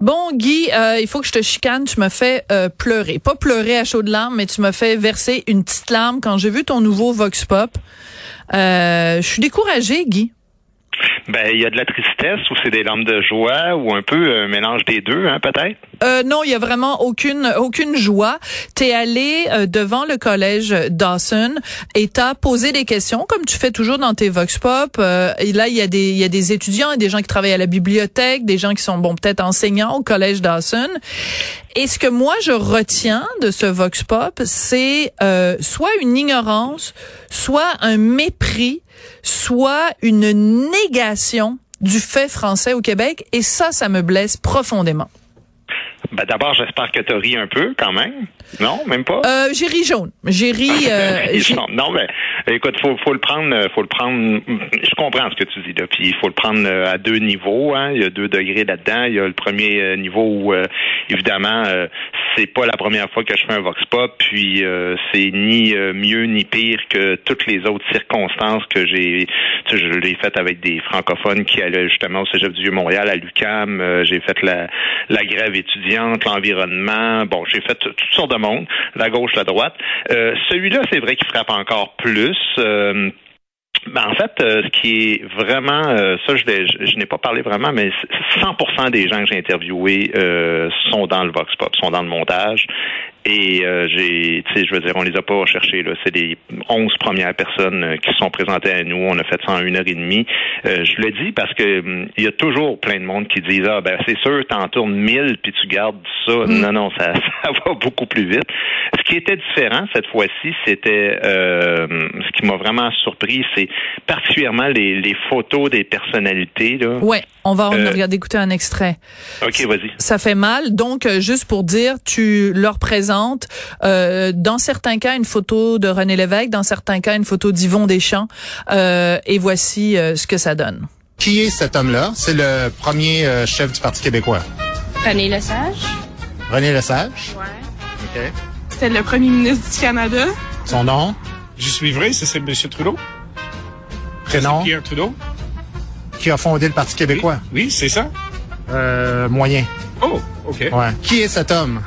Bon, Guy, euh, il faut que je te chicane. Tu me fais euh, pleurer. Pas pleurer à chaudes larmes, mais tu me fais verser une petite larme quand j'ai vu ton nouveau Vox Pop. Euh, je suis découragée, Guy. Ben il y a de la tristesse ou c'est des larmes de joie ou un peu un mélange des deux hein peut-être? Euh, non, il y a vraiment aucune aucune joie. T'es allé euh, devant le collège Dawson et t'as posé des questions comme tu fais toujours dans tes vox pop. Euh, et là, il y a des il y a des étudiants et des gens qui travaillent à la bibliothèque, des gens qui sont bon peut-être enseignants au collège Dawson. Et ce que moi je retiens de ce vox pop, c'est euh, soit une ignorance, soit un mépris, soit une négation du fait français au Québec. Et ça, ça me blesse profondément. Ben d'abord j'espère que tu ri un peu quand même. Non, même pas. Euh, j'ai ri jaune. J'ai ri. Euh, j'ai- non, mais écoute, faut faut le prendre, euh, faut le prendre. Je comprends ce que tu dis là, puis il faut le prendre euh, à deux niveaux. Hein. Il y a deux degrés là-dedans. Il y a le premier euh, niveau où euh, évidemment euh, c'est pas la première fois que je fais un vox pop, puis euh, c'est ni euh, mieux ni pire que toutes les autres circonstances que j'ai. Tu sais, je l'ai fait avec des francophones qui allaient justement au Cégep du Vieux-Montréal à l'UCAM. Euh, j'ai fait la la grève étudiante, l'environnement. Bon, j'ai fait toutes sortes de monde, la gauche, la droite. Euh, Celui-là, c'est vrai qu'il frappe encore plus. Euh, ben, en fait, euh, ce qui est vraiment, ça je, je, n'ai pas parlé vraiment, mais c- 100% des gens que j'ai interviewés sont dans le vox pop, sont dans le montage. Et euh, j'ai, tu sais, je veux dire, on les a pas recherchés là. C'est les 11 premières personnes euh, qui se sont présentées à nous. On a fait ça en une heure et demie. Euh, je le dis parce que hum, il y a toujours plein de monde qui disent ah ben c'est sûr, t'en tournes 1000 puis tu gardes ça. Non non, ça, ça va beaucoup plus vite. Ce qui était différent cette fois-ci, c'était euh, ce qui m'a vraiment surpris, c'est particulièrement les, les photos des personnalités là. Ouais, on va Euh, regarder écouter un extrait. Ok, vas-y. Ça fait mal. Donc, euh, juste pour dire, tu leur présentes, euh, dans certains cas, une photo de René Lévesque, dans certains cas, une photo d'Yvon Deschamps. Euh, et voici euh, ce que ça donne. Qui est cet homme-là? C'est le premier euh, chef du Parti québécois. René Lesage. René Lesage? Ouais. OK. C'était le premier ministre du Canada. Son nom, Je suis vrai, c'est M. Trudeau. prénom, Pierre Trudeau. qui a fondé le Parti québécois? Oui, c'est ça. Euh, moyen. Oh, OK. Ouais. Qui est cet homme?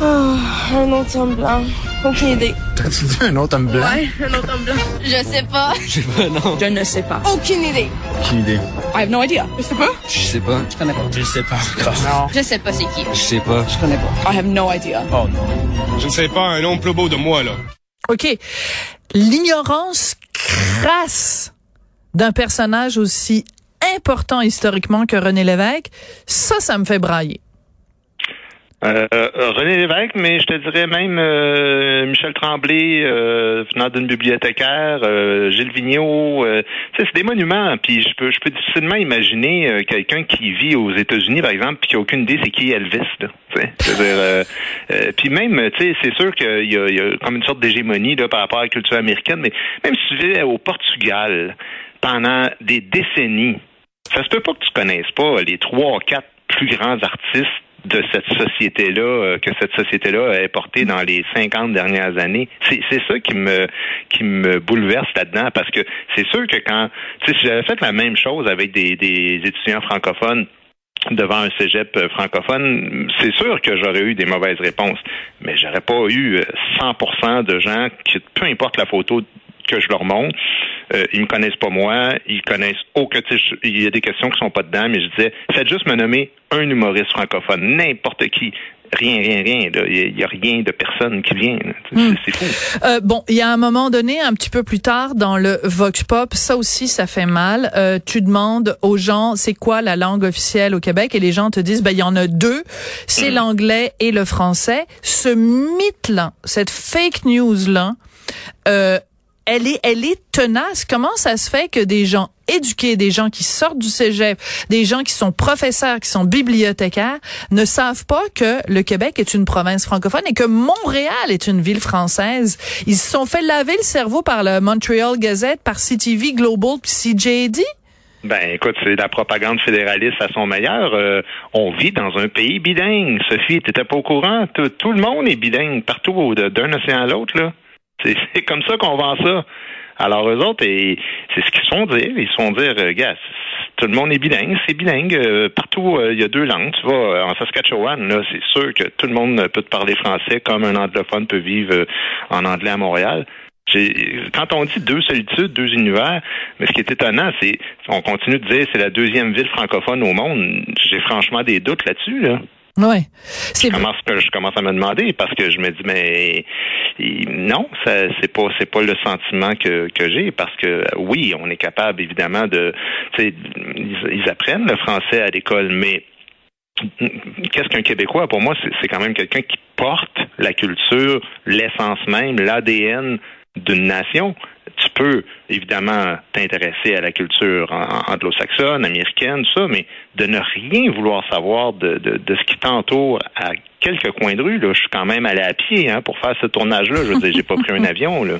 Un autre homme blanc. Aucune idée. T'as-tu dit un autre homme blanc? un autre homme blanc. Je sais pas. Je ne sais pas. Aucune idée. Aucune idée. I have no idea. Je sais pas. Je sais pas. Je connais pas. Je sais pas encore. Non. Je sais pas c'est qui. Je sais pas. Je connais pas. I have no idea. Oh non. Je ne sais pas, un nom plus beau de moi, là. OK. L'ignorance crasse d'un personnage aussi important historiquement que René Lévesque, ça, ça me fait brailler. Euh, euh, René Lévesque, mais je te dirais même euh, Michel Tremblay, euh, venant d'une bibliothécaire, Gilles Vigneault, c'est des monuments. Puis je peux, je peux difficilement imaginer quelqu'un qui vit aux États-Unis, par exemple, puis qui a aucune idée c'est qui Elvis. Euh, puis même, c'est sûr qu'il y a, comme une sorte d'hégémonie par rapport à la culture américaine, mais même si tu vis au Portugal pendant des décennies, ça se peut pas que tu connaisses pas les trois, quatre plus grands artistes de cette société-là, euh, que cette société-là a porté dans les 50 dernières années. C'est, ça qui me qui me bouleverse là-dedans, parce que c'est sûr que quand, tu sais, si j'avais fait la même chose avec des, des étudiants francophones devant un cégep euh, francophone, c'est sûr que j'aurais eu des mauvaises réponses, mais j'aurais pas eu euh, 100% de gens qui, peu importe la photo que je leur montre, euh, ils me connaissent pas moi, ils connaissent aucun. Il y a des questions qui sont pas dedans, mais je disais, faites juste me nommer un humoriste francophone, n'importe qui. Rien, rien, rien. Il y, a rien de personne qui vient. là. C'est- fou. Euh, bon, il y a un moment donné, un petit peu plus tard, dans le Vox Pop, ça aussi, ça fait mal. Euh, tu demandes aux gens, c'est quoi la langue officielle au Québec, et les gens te disent, ben il y en a deux, c'est l'anglais et le français. Ce mythe-là, cette fake news-là, euh, elle est, elle est tenace. Comment ça se fait que des gens éduqués, des gens qui sortent du cégep, des gens qui sont professeurs, qui sont bibliothécaires, ne savent pas que le Québec est une province francophone et que Montréal est une ville française? Ils se sont fait laver le cerveau par le Montreal Gazette, par CTV Global, puis CJD. Ben, écoute, c'est la propagande fédéraliste à son meilleur. Euh, on vit dans un pays bilingue. Sophie, t'étais pas au courant? Tout, le monde est bilingue partout, d'un océan à l'autre, là. C'est comme ça qu'on vend ça. Alors, eux autres, c'est ce qu'ils se font dire. Ils se font dire, euh, gars, tout le monde est bilingue, c'est bilingue. Euh, partout, il y a deux langues. Tu vois, en Saskatchewan, là, c'est sûr que tout le monde peut te parler français comme un anglophone peut vivre en anglais à Montréal. Quand on dit deux solitudes, deux univers, mais ce qui est étonnant, c'est on continue de dire c'est la deuxième ville francophone au monde. J'ai franchement des doutes là-dessus. Là. Ouais. Je commence, je commence à me demander parce que je me dis mais non, c'est pas c'est pas le sentiment que, que j'ai parce que oui, on est capable évidemment de, ils, ils apprennent le français à l'école, mais qu'est-ce qu'un Québécois? Pour moi, c'est quand même quelqu'un qui porte la culture, l'essence même, l'ADN d'une nation. Tu peux évidemment t'intéresser à la culture anglo-saxonne, américaine, tout ça, mais de ne rien vouloir savoir de, de, de ce qui t'entoure à quelques coins de rue, là, je suis quand même allé à pied hein, pour faire ce tournage-là. Je veux dire, j'ai pas pris un avion. Là.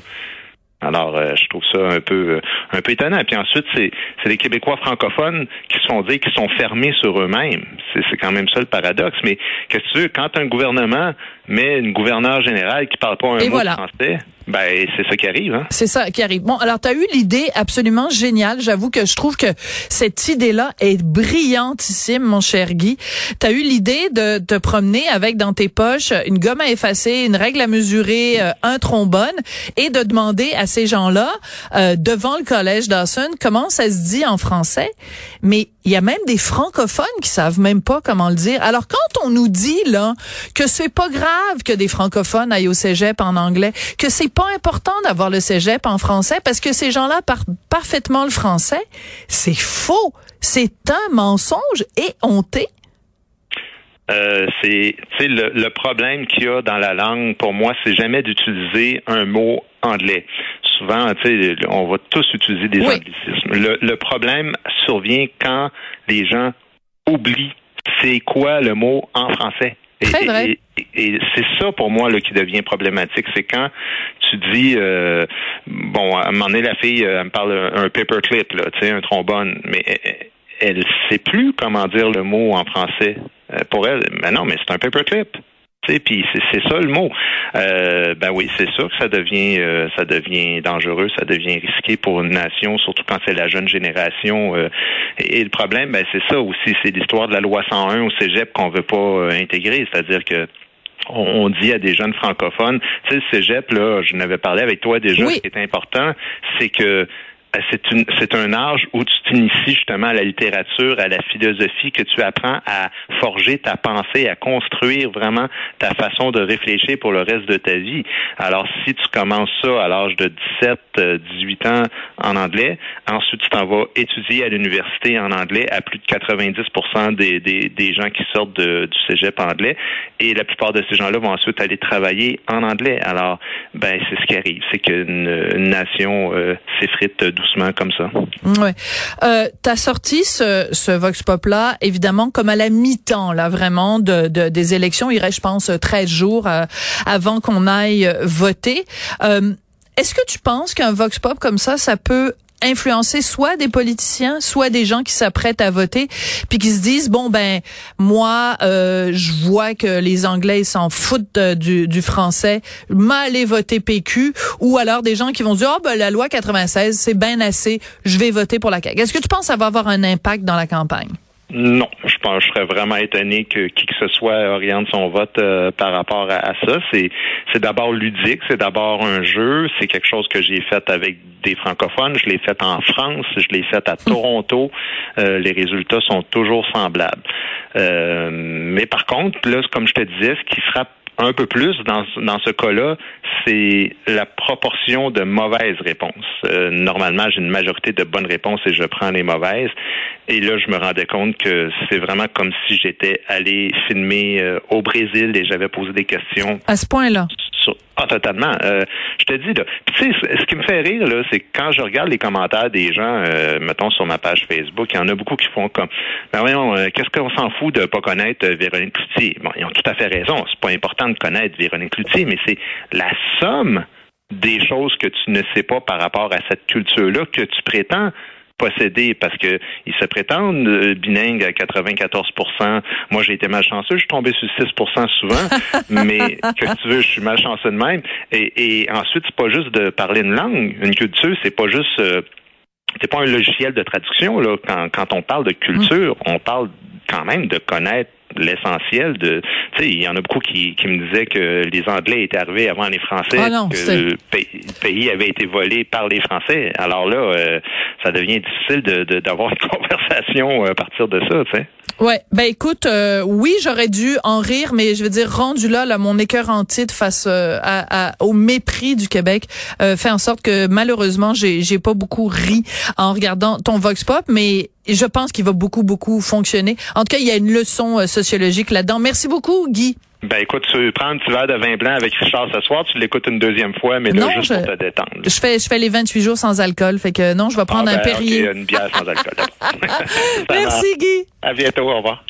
Alors, euh, je trouve ça un peu euh, un peu étonnant. Puis ensuite, c'est les Québécois francophones qui se font dire qu'ils sont fermés sur eux-mêmes. C'est c'est quand même ça le paradoxe. Mais qu'est-ce que tu veux, quand un gouvernement met une gouverneure générale qui parle pas un mot français, ben, c'est ça qui arrive. Hein? C'est ça qui arrive. Bon, alors, tu as eu l'idée absolument géniale. J'avoue que je trouve que cette idée-là est brillantissime, mon cher Guy. Tu as eu l'idée de te promener avec dans tes poches une gomme à effacer, une règle à mesurer, euh, un trombone, et de demander à ces gens-là, euh, devant le collège Dawson, comment ça se dit en français? Mais il y a même des francophones qui savent même pas comment le dire. Alors, quand on nous dit, là, que c'est pas grave que des francophones aillent au cégep en anglais, que c'est pas important d'avoir le cégep en français parce que ces gens-là parlent parfaitement le français. C'est faux. C'est un mensonge et honté. Euh, c'est le, le problème qu'il y a dans la langue pour moi c'est jamais d'utiliser un mot anglais souvent on va tous utiliser des anglicismes le, le problème survient quand les gens oublient c'est quoi le mot en français et, Et, c'est ça pour moi là, qui devient problématique. C'est quand tu dis euh, bon, à un moment donné, la fille, euh, elle me parle un, paperclip, là, tu sais, un trombone, mais elle, ne sait plus comment dire le mot en français. Euh, pour elle, mais non, mais c'est un paperclip puis c'est ça le mot. Euh, ben oui, c'est sûr que ça devient euh, ça devient dangereux, ça devient risqué pour une nation, surtout quand c'est la jeune génération. Euh. et, le problème, ben c'est ça aussi, c'est l'histoire de la loi 101 au Cégep qu'on veut pas intégrer, c'est-à-dire que on dit à des jeunes francophones, tu sais, le cégep, là, je n'avais parlé avec toi déjà, ce qui est important, c'est que c'est une c'est un âge où tu t'inities justement à la littérature, à la philosophie, que tu apprends à forger ta pensée, à construire vraiment ta façon de réfléchir pour le reste de ta vie. Alors si tu commences ça à l'âge de 17, 18 ans en anglais, ensuite tu t'en vas étudier à l'université en anglais à plus de 90% des, des, des gens qui sortent du cégep anglais et la plupart de ces gens-là vont ensuite aller travailler en anglais. Alors ben c'est ce qui arrive, c'est qu'une une nation euh, s'effrite doucement comme ça. Euh, T'as sorti ce, ce Vox Pop là, évidemment, comme à la mi-temps, là, vraiment, de, de, des élections. Il reste, je pense, 13 jours euh, avant qu'on aille voter. Euh, Est-ce que tu penses qu'un Vox Pop comme ça, ça peut influencer soit des politiciens, soit des gens qui s'apprêtent à voter, puis qui se disent bon ben moi euh, je vois que les Anglais s'en foutent du, du, français, m'aller voter PQ, ou alors des gens qui vont dire oh ben la loi 96 c'est bien assez, je vais voter pour la CAQ. Est-ce que tu penses que ça va avoir un impact dans la campagne? Non, je pense je serais vraiment étonné que qui que ce soit oriente son vote euh, par rapport à, ça. C'est c'est d'abord ludique, c'est d'abord un jeu, c'est quelque chose que j'ai fait avec des francophones, je l'ai fait en France, je l'ai fait à Toronto. Euh, les résultats sont toujours semblables. Euh, mais par contre, là, comme je te disais, ce qui frappe un peu plus dans, ce cas-là, c'est la proportion de mauvaises réponses. Euh, normalement, j'ai une majorité de bonnes réponses et je prends les mauvaises. Et là, je me rendais compte que c'est vraiment comme si j'étais allé filmer euh, au Brésil et j'avais posé des questions. À ce point-là. Ah, totalement. Euh, je te dis, là, tu sais, ce qui me fait rire, là, c'est quand je regarde les commentaires des gens, euh, mettons sur ma page Facebook, il y en a beaucoup qui font comme, ben voyons, euh, qu'est-ce qu'on s'en fout de pas connaître Véronique Cloutier? Bon, ils ont tout à fait raison. C'est pas important de connaître Véronique Cloutier, mais c'est la somme des choses que tu ne sais pas par rapport à cette culture-là que tu prétends posséder parce que ils se prétendent euh, bilingues à 94% Moi, j'ai été malchanceux, je suis tombé sur 6% souvent, mais que tu veux, je suis malchanceux de même. Et, et ensuite, c'est pas juste de parler une langue, une culture, c'est pas juste euh, c'est pas un logiciel de traduction là. Quand, quand on parle de culture, on parle quand même de connaître l'essentiel de tu sais il y en a beaucoup qui, qui me disaient que les anglais étaient arrivés avant les français Ah non, que le pays, avait été volé par les français. Alors là euh, ça devient difficile de de- d'avoir une conversation euh, à partir de ça tu sais. Ouais, ben écoute, euh, oui, j'aurais dû en rire, mais je veux dire, rendu là, là mon écœur en titre face euh, à, à- au mépris du Québec euh, fait en sorte que malheureusement, j'ai j'ai pas beaucoup ri en regardant ton Vox Pop, mais je pense qu'il va beaucoup, beaucoup fonctionner. En tout cas, il y a une leçon euh, sociologique là-dedans. Merci beaucoup, Guy. ben écoute tu prends un petit verre de vin blanc avec Richard ce soir tu l'écoutes une deuxième fois mais là Non, juste je- pour te détendre Je fais, je fais les 28 jours sans alcool, fait que non, je vais prendre Ah, un ben, Perrier. ok, une bière sans alcool. Merci, Guy. à bientôt au revoir